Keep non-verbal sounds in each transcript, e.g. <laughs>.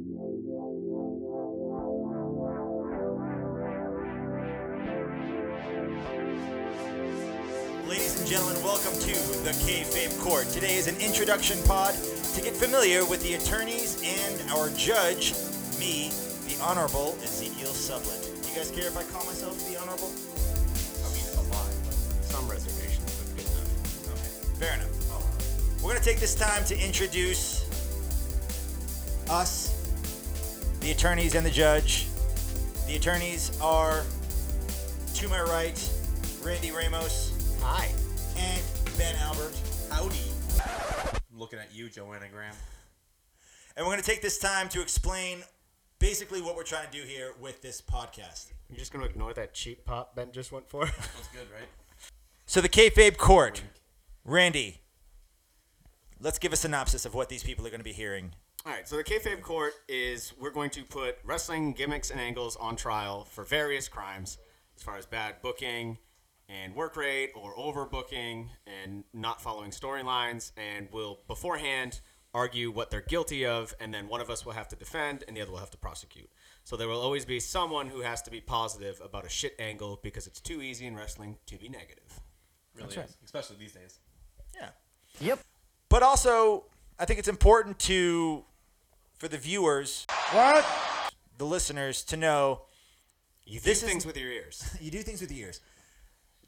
Ladies and gentlemen, welcome to the Kayfabe Court. Today is an introduction pod to get familiar with the attorneys and our judge, me, the Honorable Ezekiel Sublet. Do you guys care if I call myself the Honorable? I mean, a lot, but some reservations, but good enough. Okay, fair enough. We're going to take this time to introduce us, the attorneys and the judge. The attorneys are to my right, Randy Ramos Hi. and Ben Albert. Howdy. I'm looking at you, Joanna Graham. And we're going to take this time to explain basically what we're trying to do here with this podcast. You're just gonna ignore that cheap pop Ben just went for? <laughs> That's good, right? So, the Kayfabe Court. Randy, let's give a synopsis of what these people are going to be hearing. All right, so the kayfabe court is we're going to put wrestling gimmicks and angles on trial for various crimes, as far as bad booking and work rate or overbooking and not following storylines, and we'll beforehand argue what they're guilty of, and then one of us will have to defend and the other will have to prosecute. So there will always be someone who has to be positive about a shit angle because it's too easy in wrestling to be negative. Really That's right. is, especially these days. Yeah. Yep. But also, I think it's important to, for the viewers, What? the listeners, to know You This do is- things with your ears. <laughs> you do things with your ears.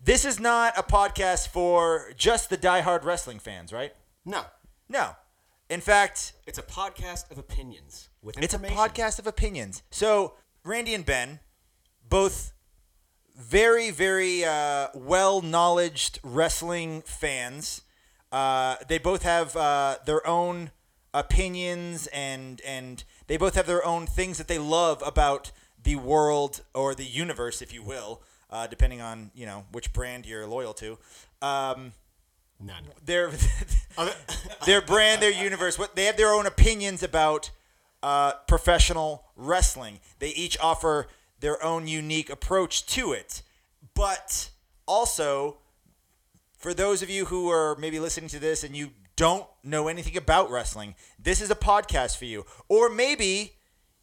This is not a podcast for just the diehard wrestling fans, right? No, No. In fact, it's a podcast of opinions with It's a podcast of opinions. So Randy and Ben, both very, very uh, well-knowledged wrestling fans. Uh, they both have uh, their own opinions and and they both have their own things that they love about the world or the universe, if you will, uh, depending on you know which brand you're loyal to. Um, None. their <laughs> <laughs> their brand, their universe. What they have their own opinions about uh, professional wrestling. They each offer their own unique approach to it. But also, for those of you who are maybe listening to this and you don't know anything about wrestling, this is a podcast for you. Or maybe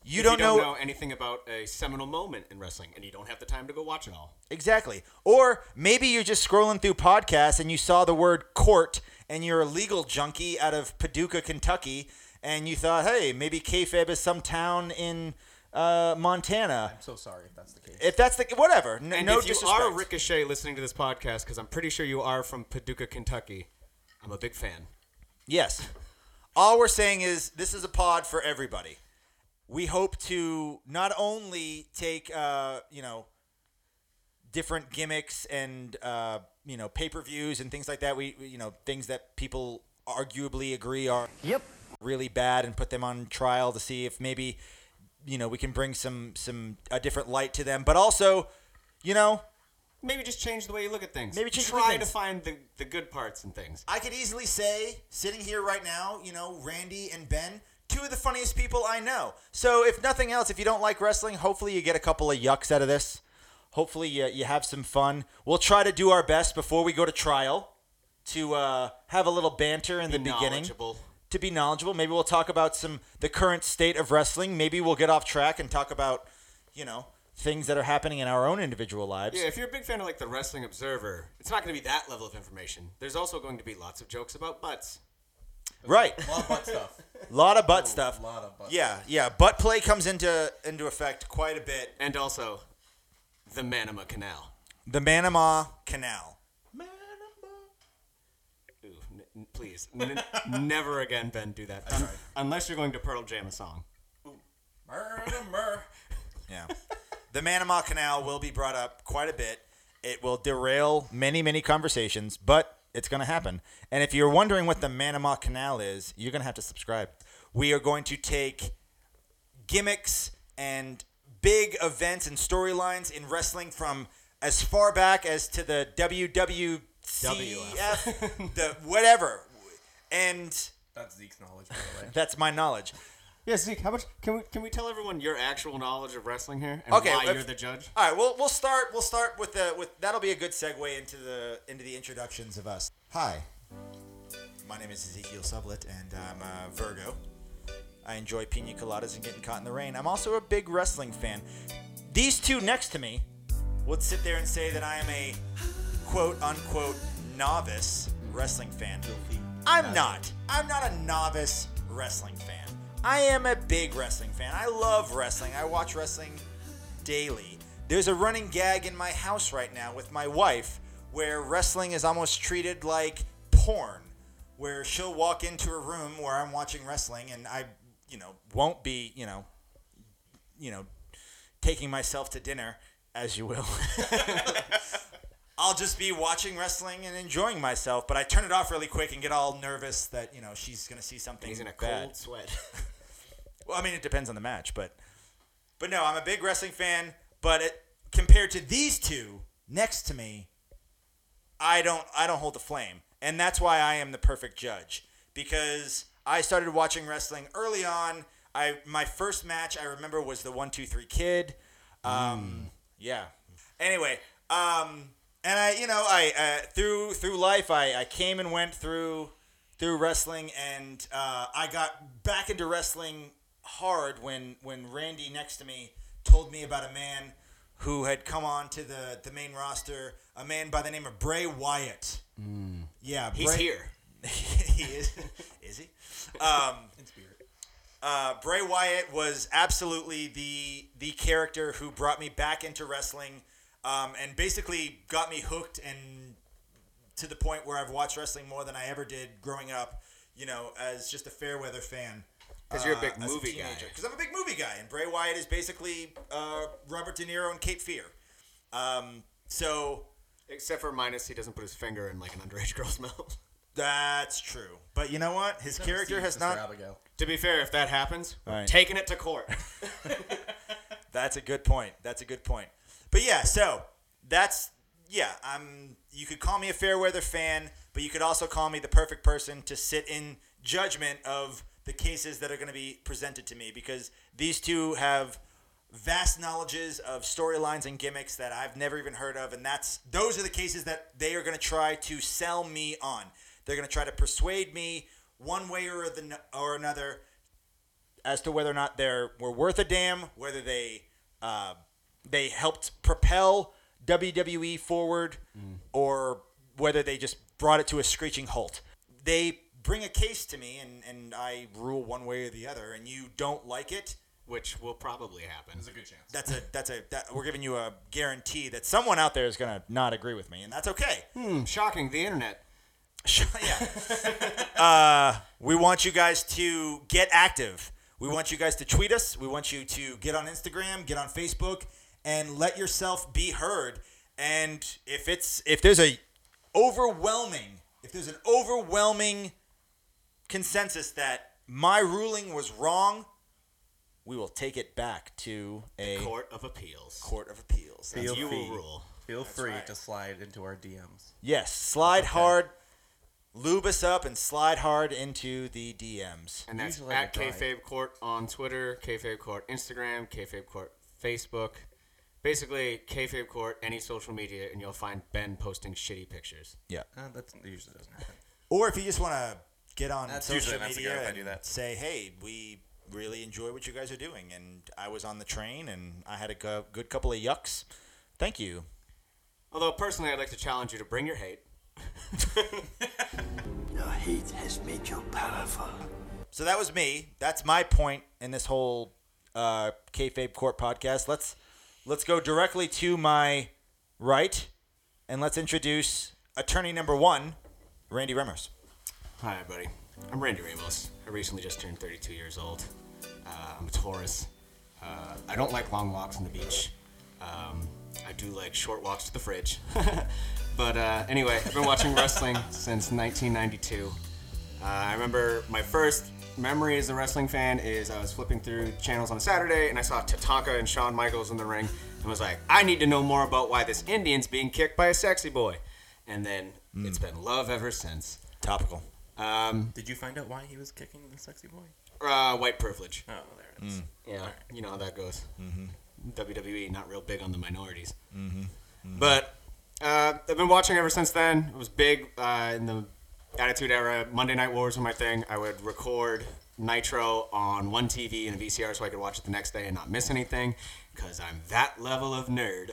you don't, you don't know, know anything about a seminal moment in wrestling and you don't have the time to go watch it all. Exactly. Or maybe you're just scrolling through podcasts and you saw the word court and you're a legal junkie out of Paducah, Kentucky, and you thought, hey, maybe kayfabe is some town in uh, Montana. I'm so sorry if that's the case. If that's the whatever, n- And no if you disrespect. are Ricochet listening to this podcast, because I'm pretty sure you are from Paducah, Kentucky, I'm a big fan. Yes. All we're saying is this is a pod for everybody. We hope to not only take, uh, you know, different gimmicks and, uh, you know, pay per views and things like that. We, we- you know, things that people arguably agree are Yep. really bad and put them on trial to see if maybe, you know, we can bring some some a different light to them. But also, you know, Maybe just change the way you look at things. Maybe change the way Try think. to find the, the good parts and things. I could easily say, sitting here right now, you know, Randy and Ben, two of the funniest people I know. So, if nothing else, if you don't like wrestling, hopefully you get a couple of yucks out of this. Hopefully you, you have some fun. We'll try to do our best before we go to trial to uh, have a little banter in the beginning. To be knowledgeable. Maybe we'll talk about some the current state of wrestling. Maybe we'll get off track and talk about, you know, things that are happening in our own individual lives. Yeah, if you're a big fan of like the Wrestling Observer, it's not going to be that level of information. There's also going to be lots of jokes about butts. Right. a lot of butt stuff. <laughs> A lot of butt stuff. lot of butt yeah, yeah. Butt play comes into into effect quite a bit. And also, the Manama Canal. The Manama Canal. Ooh, n- n- please. N- never again, Ben, do that. Un- unless you're going to Pearl Jam a song. Murder. Yeah. <laughs> the Manama Canal will be brought up quite a bit. It will derail many, many conversations, but it's going to happen. And if you're wondering what the Manama Canal is, you're going to have to subscribe. We are going to take gimmicks and big events and storylines in wrestling from as far back as to the WWCF, the whatever. <laughs> And That's Zeke's knowledge, by the way. that's my knowledge. Yeah, Zeke, how much can we can we tell everyone your actual knowledge of wrestling here and Okay, why if- you're the judge? All right, we'll we'll start we'll start with the with that'll be a good segue into the into the introductions of us. Hi, my name is Ezekiel Sublet, and I'm a Virgo. I enjoy pina coladas and getting caught in the rain. I'm also a big wrestling fan. These two next to me would sit there and say that I am a quote unquote novice wrestling fan. I'm uh, not. I'm not a novice wrestling fan. I am a big wrestling fan. I love wrestling. I watch wrestling daily. There's a running gag in my house right now with my wife where wrestling is almost treated like porn, where she'll walk into a room where I'm watching wrestling and I, you know, won't be, you know, you know, taking myself to dinner, as you will. <laughs> <laughs> I'll just be watching wrestling and enjoying myself, but I turn it off really quick and get all nervous that you know she's gonna see something. He's in a bad. cold sweat. <laughs> Well, I mean, it depends on the match, but but no, I'm a big wrestling fan. But it, compared to these two next to me, I don't I don't hold the flame, and that's why I am the perfect judge because I started watching wrestling early on. I my first match I remember was the one two three kid. Um, Yeah. Anyway, um, and I you know I uh, through through life I, I came and went through through wrestling and uh, I got back into wrestling hard when when Randy next to me told me about a man who had come on to the the main roster, a man by the name of Bray Wyatt. Yeah, He's here. <laughs> he is. <laughs> Is he? Um, uh, Bray Wyatt was absolutely the the character who brought me back into wrestling, um, and basically got me hooked and to the point where I've watched wrestling more than I ever did growing up. You know, as just a fairweather fan. 'Cause you're a big as movie guy. Because I'm a big movie guy, and Bray Wyatt is basically uh, Robert De Niro and Cape Fear. Um, so Except for minus, he doesn't put his finger in like an underage girl's <laughs> mouth. that's true. But you know what? His character has not. Abigail. to be fair, if that happens, Right. taking it to court. <laughs> That's a good point. That's a good point. But yeah, so that's yeah. I'm. You could call me a fair weather fan, but you could also call me the perfect person to sit in judgment of the cases that are going to be presented to me because these two have vast knowledges of storylines and gimmicks that I've never even heard of, and that's those are the cases that they are going to try to sell me on. They're going to try to persuade me one way or the or another as to whether or not they're were worth a damn, whether they uh, they helped propel WWE forward, or whether they just brought it to a screeching halt. They bring a case to me, and, and I rule one way or the other, and you don't like it. Which will probably happen. There's a good chance. That's a that's a that, we're giving you a guarantee that someone out there is gonna not agree with me, and that's okay. Hmm, shocking, the internet. <laughs> yeah. <laughs> uh, we want you guys to get active. We want you guys to tweet us. We want you to get on Instagram, get on Facebook, and let yourself be heard. And if it's if there's a overwhelming, if there's an overwhelming consensus that my ruling was wrong, we will take it back to a Court of Appeals. court of appeals. Feel you free. will rule. Feel free right. to slide into our DMs. Yes, slide hard, lube us up, and slide hard into the DMs. And that's Usually at the. Kayfabe Court on Twitter, Kayfabe Court Instagram, Kayfabe Court Facebook. Basically, Kayfabe Court, any social media, and you'll find Ben posting shitty pictures. Yeah. Uh, that usually doesn't happen. Or if you just want to get on That's social usually- that's the media guy if I and do that. say, "Hey, we really enjoy what you guys are doing," and I was on the train and I had a go- good couple of yucks. Thank you. Although, personally, I'd like to challenge you to bring your hate. <laughs> Your hate has made you powerful. So that was me. That's my point in this whole uh, kayfabe court podcast. Let's let's go directly to my right, and let's introduce attorney number one, Randy Remmers. Hi, buddy. I'm Randy Ramos. I recently just turned 32 years old. Uh, I'm a Taurus. Uh, I don't like long walks on the beach. Um, I do like short walks to the fridge. <laughs> but uh, anyway, I've been watching <laughs> wrestling since 1992. Uh, I remember my first memory as a wrestling fan is I was flipping through channels on a Saturday and I saw Tatanka and Shawn Michaels in the ring and was like, I need to know more about why this Indian's being kicked by a sexy boy. And then it's been love ever since. Topical. Um, Did you find out why he was kicking the sexy boy? uh, white privilege. Oh, there it is. Yeah, you know how that goes. WWE not real big on the minorities. But uh, I've been watching ever since then. It was big uh, in the Attitude Era. Monday Night Wars were my thing. I would record Nitro on one TV and a VCR so I could watch it the next day and not miss anything because I'm that level of nerd.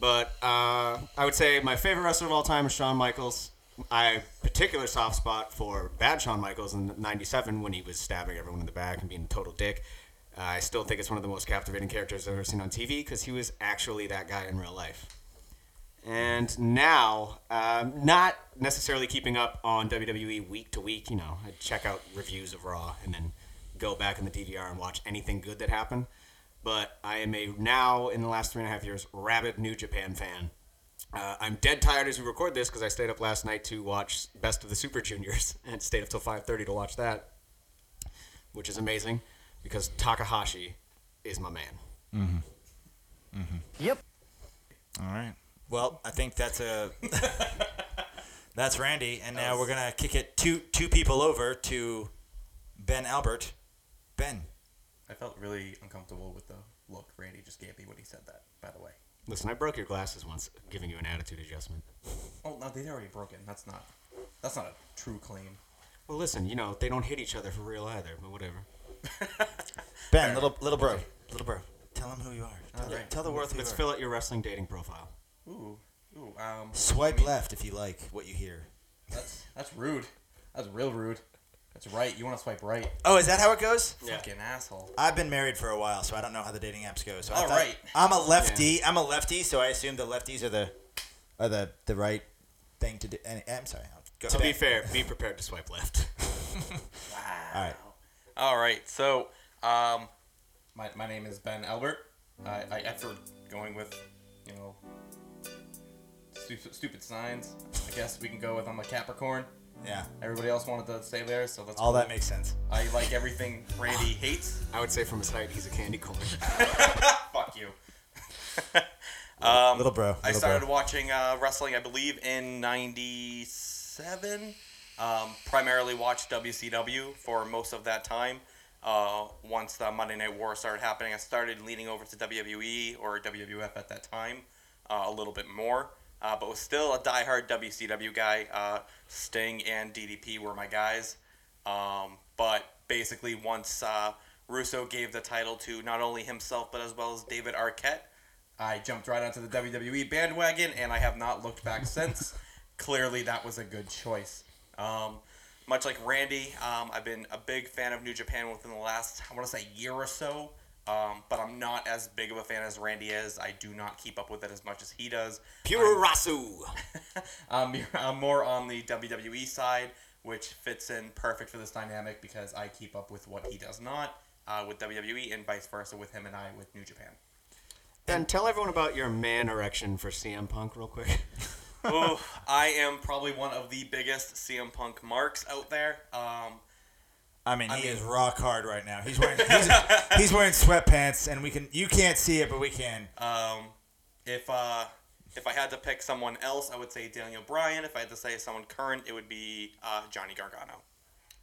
But uh, I would say my favorite wrestler of all time is Shawn Michaels. I particular soft spot for bad Shawn Michaels in '97 when he was stabbing everyone in the back and being a total dick. Uh, I still think it's one of the most captivating characters I've ever seen on TV because he was actually that guy in real life. And now, um, not necessarily keeping up on WWE week to week. You know, I check out reviews of Raw and then go back in the DVR and watch anything good that happened. But I am a now in the last three and a half years rabid New Japan fan. Uh, I'm dead tired as we record this because I stayed up last night to watch Best of the Super Juniors <laughs> and stayed up till 5:30 to watch that, which is amazing because Takahashi is my man. Mm-hmm. Mm-hmm. Yep. All right. Well, I think that's a <laughs> that's Randy, and now we're gonna kick it two two people over to Ben Albert. Ben, I felt really uncomfortable with the look Randy just gave me when he said that. By the way. Listen, I broke your glasses once, giving you an attitude adjustment. Oh no, they're already broken. That's not. That's not a true claim. Well, listen, you know they don't hit each other for real either, but whatever. Ben, <laughs> little little bro, little bro, tell him who you are. Tell, the, right. tell the world who Let's you are. fill out your wrestling dating profile. Ooh, ooh. Um, Swipe left if you like what you hear. that's that's rude. That's real rude. That's right. You want to swipe right? Oh, is that how it goes? Yeah. Fucking asshole. I've been married for a while, so I don't know how the dating apps go. So I All thought- right. I'm a lefty. I'm a lefty, so I assume the lefties are the are the the right thing to do. Any, I'm sorry. I'll Go To be fair, be prepared to swipe left. wow. <laughs> All right. All right. So, um, my, my name is Ben Albert. I, I after going with, you know, stupid, stupid signs. I guess we can go with I'm a Capricorn. Yeah. Everybody else wanted to stay there, so that's All cool. that makes sense. I like everything Randy <sighs> hates. I would say from his height, he's a candy corn. <laughs> <laughs> Fuck you. <laughs> Um, little bro. I little started bro. watching uh, wrestling, I believe, in '97. Um, primarily watched WCW for most of that time. Uh, once the Monday Night War started happening, I started leaning over to WWE or WWF at that time uh, a little bit more. Uh, but was still a diehard WCW guy. Uh, Sting and DDP were my guys. Um, but basically, once uh, Russo gave the title to not only himself but as well as David Arquette, I jumped right onto the WWE bandwagon, and I have not looked back since. <laughs> Clearly, that was a good choice. Um, much like Randy, um, I've been a big fan of New Japan within the last, I want to say, year or so. Um, but I'm not as big of a fan as Randy is. I do not keep up with it as much as he does. Puroresu. <laughs> Um, I'm more on the WWE side, which fits in perfect for this dynamic because I keep up with what he does not uh, with WWE, and vice versa with him and I with New Japan. Ben, tell everyone about your man erection for CM Punk real quick. <laughs> oh, I am probably one of the biggest CM Punk marks out there. Um, I mean, he mean- is rock hard right now. He's wearing <laughs> he's, he's wearing sweatpants, and we can you can't see it, but we can. um, if uh, if I had to pick someone else, I would say Daniel Bryan. If I had to say someone current, it would be uh, Johnny Gargano.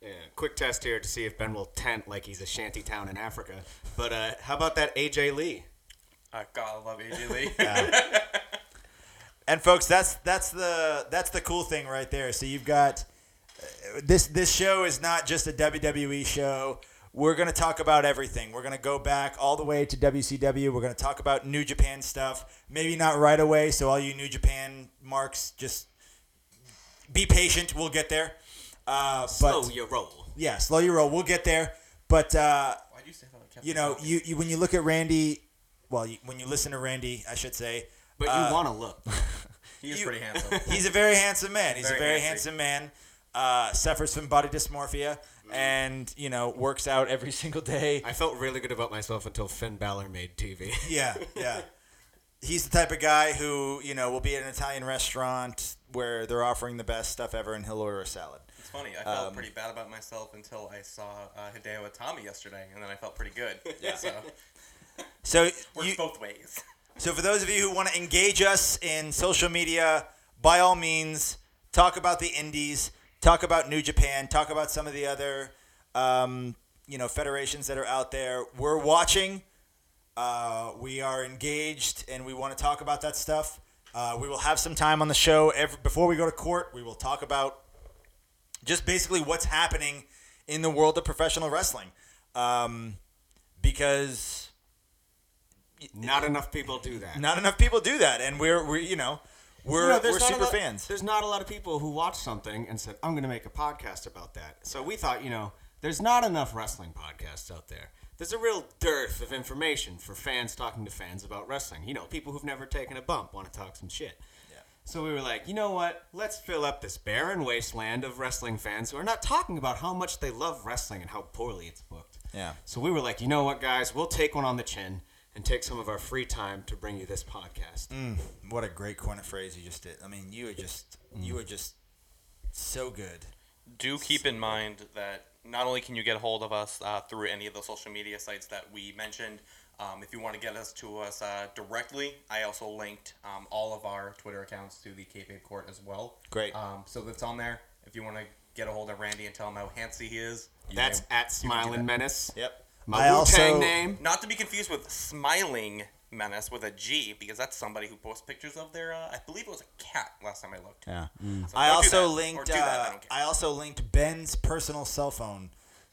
Yeah, quick test here to see if Ben will tent like he's a shanty town in Africa. But uh, how about that AJ Lee? Uh, God, I love AJ Lee. <laughs> <laughs> And folks, that's that's the that's the cool thing right there. So you've got this this show is not just a WWE show. We're gonna talk about everything. We're gonna go back all the way to WCW. We're gonna talk about New Japan stuff. Maybe not right away. So all you New Japan marks, just be patient. We'll get there. Uh, but Slow your roll. yeah, slow your roll. We'll get there. But uh, Why'd you say that? like you know, you, you when you look at Randy, well, you, when you listen to Randy, I should say, But you uh, want to look. <laughs> he is you- pretty handsome. <laughs> he's a very handsome man. He's Very a very handsy. handsome man. Uh, suffers from body dysmorphia and you know works out every <laughs> single day. I felt really good about myself until Finn Balor made TV. Yeah, yeah. <laughs> He's the type of guy who you know will be at an Italian restaurant where they're offering the best stuff ever, and he'll order a salad. It's funny. I felt Um, pretty bad about myself until I saw uh, Hideo Itami yesterday, and then I felt pretty good. <laughs> Yeah. So So works you, both ways. So for those of you who want to engage us in social media, by all means, talk about the indies, talk about New Japan, talk about some of the other, um, you know, federations that are out there. We're watching. Uh, we are engaged, and we want to talk about that stuff. Uh, we will have some time on the show every, before we go to court. We will talk about just basically what's happening in the world of professional wrestling, um, because Not enough people do that. not enough people do that, and we're we you know we're You know, we're super lot- fans. There's not a lot of people who watch something and said, "I'm going to make a podcast about that." So we thought, you know, there's not enough wrestling podcasts out there. There's a real dearth of information for fans talking to fans about wrestling. You know, people who've never taken a bump want to talk some shit. Yeah. So we were like, you know what? Let's fill up this barren wasteland of wrestling fans who are not talking about how much they love wrestling and how poorly it's booked. Yeah. So we were like, you know what, guys? We'll take one on the chin and take some of our free time to bring you this podcast. What a great corner phrase you just did. I mean, you were just you were just so good. do keep in mind that not only can you get a hold of us uh, through any of the social media sites that we mentioned, um, if you want to get us to us uh, directly, I also linked um, all of our Twitter accounts to the Kayfabe Court as well. Great. Um, so that's on there. If you want to get a hold of Randy and tell him how handsy he is, That's may- at you can Smiling that. Menace. Yep. My I Wu Tang name. Not to be confused with Smiling Menace with a G, because that's somebody who posts pictures of their. Uh, I believe it was a cat last time I looked. Yeah. So I also linked. do that, I uh, don't care. I also linked Ben's personal cell phone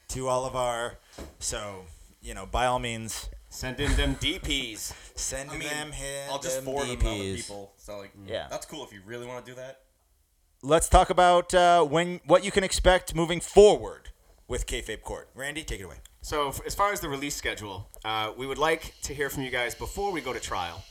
to all of our. So you know, by all means, Send in them DPs. send I mean, them him. I'll just them forward them to other people. So like, Yeah. that's cool if you really want to do that. Let's talk about uh, when what you can expect moving forward with Kayfabe Court. Randy, take it away. So, f- as far as the release schedule, uh, we would like to hear from you guys before we go to trial.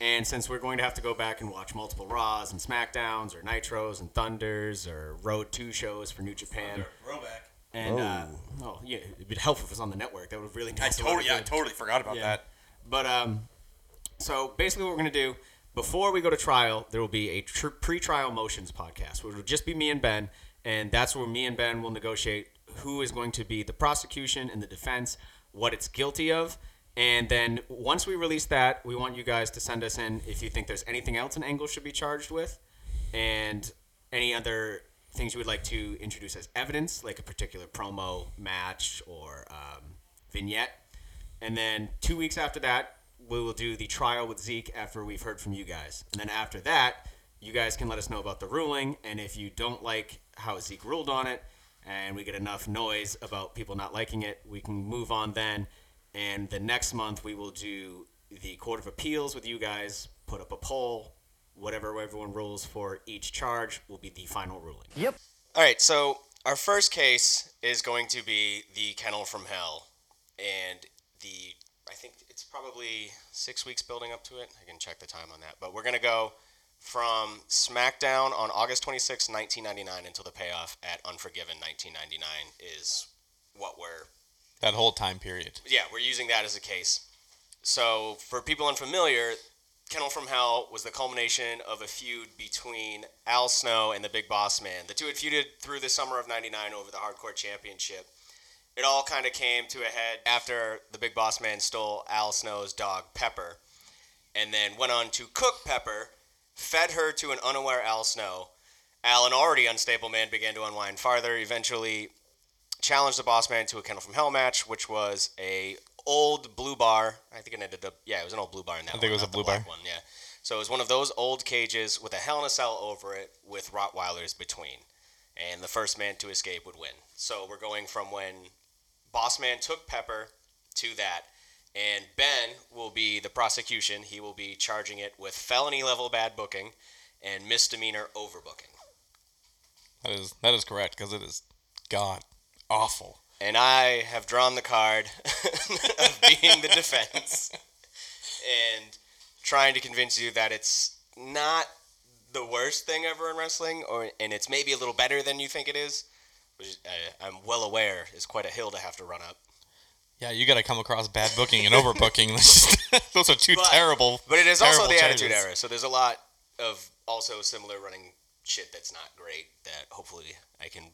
And since we're going to have to go back and watch multiple Raws and SmackDowns or Nitros and Thunders or Road to shows for New Japan. Throwback. And, uh, oh, yeah, it'd be helpful if it was on the network. That would really I nice. totally, yeah, I totally forgot about Yeah. that. But um, so basically, what we're gonna do before we go to trial, there will be a tr- pre-trial motions podcast, which will just be me and Ben, and that's where me and Ben will negotiate who is going to be the prosecution and the defense, what it's guilty of, and then once we release that, we want you guys to send us in if you think there's anything else an angle should be charged with, and any other things you would like to introduce as evidence, like a particular promo, match, or um, vignette. And then two weeks after that, we will do the trial with Zeke after we've heard from you guys. And then after that, you guys can let us know about the ruling. And if you don't like how Zeke ruled on it, and we get enough noise about people not liking it, we can move on then. And the next month, we will do the Court of Appeals with you guys, put up a poll. Whatever everyone rules for each charge will be the final ruling. Yep. All right, so our first case is going to be the Kennel from Hell, and the I think it's probably six weeks building up to it. I can check the time on that, but we're gonna go from SmackDown on August 26, 1999, until the payoff at Unforgiven 1999 is what we're That whole time period. yeah, we're using that as a case. So, for people unfamiliar, Kennel from Hell was the culmination of a feud between Al Snow and the Big Boss Man. The two had feuded through the summer of 99 over the Hardcore Championship. It all kind of came to a head after the Big Boss Man stole Al Snow's dog, Pepper, and then went on to cook Pepper, fed her to an unaware Al Snow. Al, an already unstable man, began to unwind farther, eventually challenged the boss man to a Kennel from Hell match, which was a old blue bar. I think it ended up yeah, it was an old blue bar in that I think it was a blue bar. one, yeah. So it was one of those old cages with a Hell in a Cell over it with Rottweilers between. And the first man to escape would win. So we're going from when Boss Man took Pepper to that. And Ben will be the prosecution. He will be charging it with felony level bad booking and misdemeanor overbooking. That is that is correct because it is god awful. and I have drawn the card <laughs> of being the defense and trying to convince you that it's not the worst thing ever in wrestling, or and it's maybe a little better than you think it is, which I, I'm well aware is quite a hill to have to run up. Yeah, you got to come across bad booking and overbooking. <laughs> Just- <laughs> Those are two But- terrible. But it is also terrible the Attitude charges. Era, so there's a lot of also similar running shit that's not great. That hopefully I can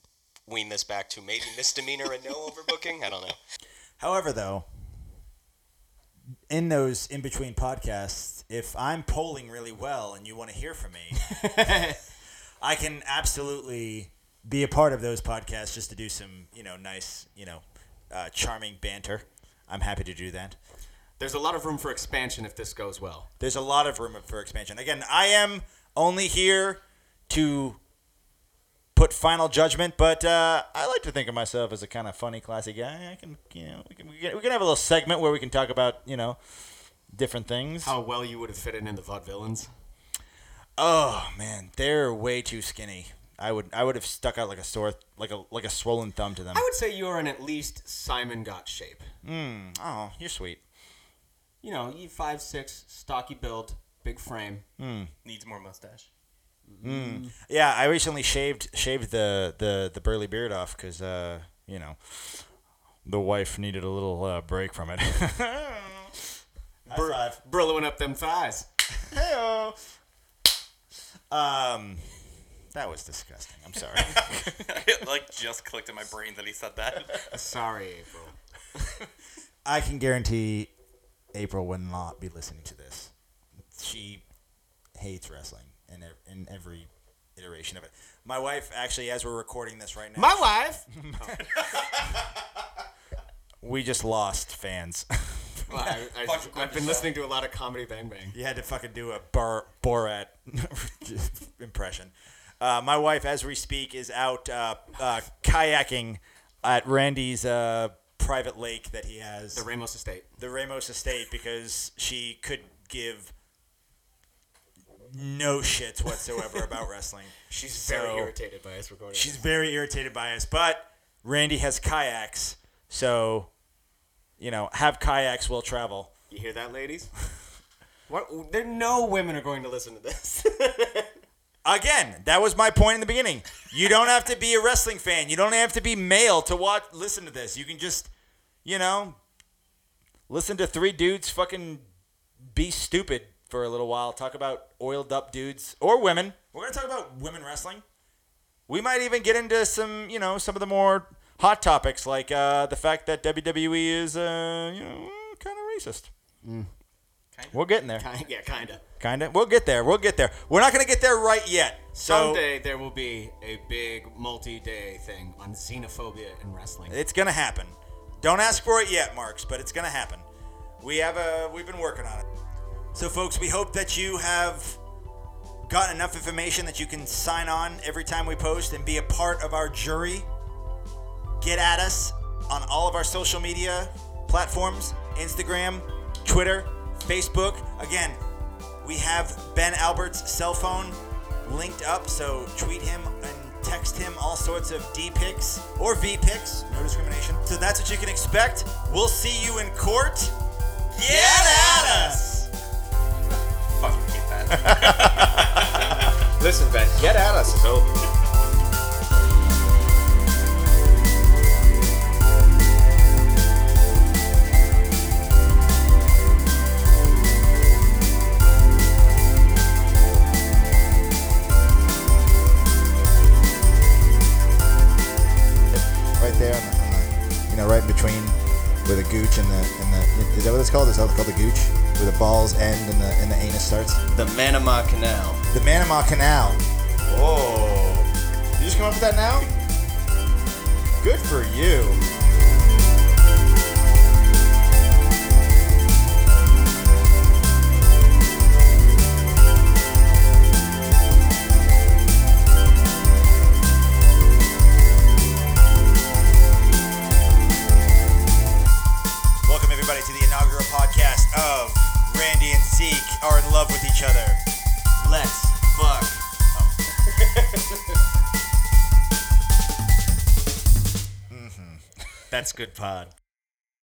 wean this back to maybe misdemeanor and no <laughs> overbooking. I don't know. However, though, in those in between podcasts, if I'm polling really well and you want to hear from me, I can absolutely be a part of those podcasts just to do some, you know, nice, you know, uh, charming banter. I'm happy to do that. There's a lot of room for expansion if this goes well. There's a lot of room for expansion. Again, I am only here to put final judgment, but uh, I like to think of myself as a kind of funny, classy guy. I can, you know, we can, we can we can have a little segment where we can talk about, you know, different things. How well you would have fitted in the vaudevillains. Oh man, they're way too skinny. I would I would have stuck out like a sore like a like a swollen thumb to them. I would say you're in at least Simon Gotch shape. Oh, you're sweet. You know, you five six, stocky build, big frame. Needs more mustache. Yeah, I recently shaved shaved the the the burly beard off because uh, you know the wife needed a little uh, break from it. <laughs> Bur- Burlowing up them thighs. Heyo. Um, that was disgusting. I'm sorry. <laughs> it like just clicked in my brain that he said that. Sorry, April. I can guarantee April will not be listening to this. She hates wrestling in in every iteration of it. My wife, actually, as we're recording this right now, My wife. <laughs> we just lost fans. <laughs> Well, I, I, I've been listening to a lot of comedy Bang Bang. You had to fucking do a bar Borat impression. Uh, my wife, as we speak, is out uh, uh, kayaking at Randy's uh, private lake that he has, The Ramos Estate. the Ramos Estate, because she could give no shits whatsoever about <laughs> wrestling. She's So- very irritated by us recording. She's very irritated by us, but Randy has kayaks, so you know, have kayaks will travel. You hear that, ladies? <laughs> what? There, no women are going to listen to this. <laughs> Again, that was my point in the beginning. You don't have to be a wrestling fan. You don't have to be male to watch listen to this. You can just, you know, listen to three dudes fucking be stupid for a little while. Talk about oiled up dudes or women. We're going to talk about women wrestling. We might even get into some, you know, some of the more hot topics like uh, the fact that WWE is, uh, you know, kind of racist. We're getting there. Kind- yeah, kind of. Kind of. We'll get there. We'll get there. We're not going to get there right yet. So Someday there will be a big multi-day thing on xenophobia in wrestling. It's gonna happen. Don't ask for it yet, Marks, but it's gonna happen. We have a we've been working on it. So folks, we hope that you have gotten enough information that you can sign on every time we post and be a part of our jury. Get at us on all of our social media platforms, Instagram, Twitter, Facebook. Again, we have Ben Albert's cell phone linked up, so tweet him and text him all sorts of D pics or V pics, no discrimination. So that's what you can expect. We'll see you in court. Get at us! Fucking hate that. <laughs> Listen, Ben, get at us is over. Gooch and the and the is that what it's called? Is that called the gooch? Where the balls end and the and the anus starts? The Manama Canal. The Manama Canal. Oh. You just come up with that now? Good for you. Are in love with each other. Let's fuck. <laughs> Mm-hmm. That's good pod.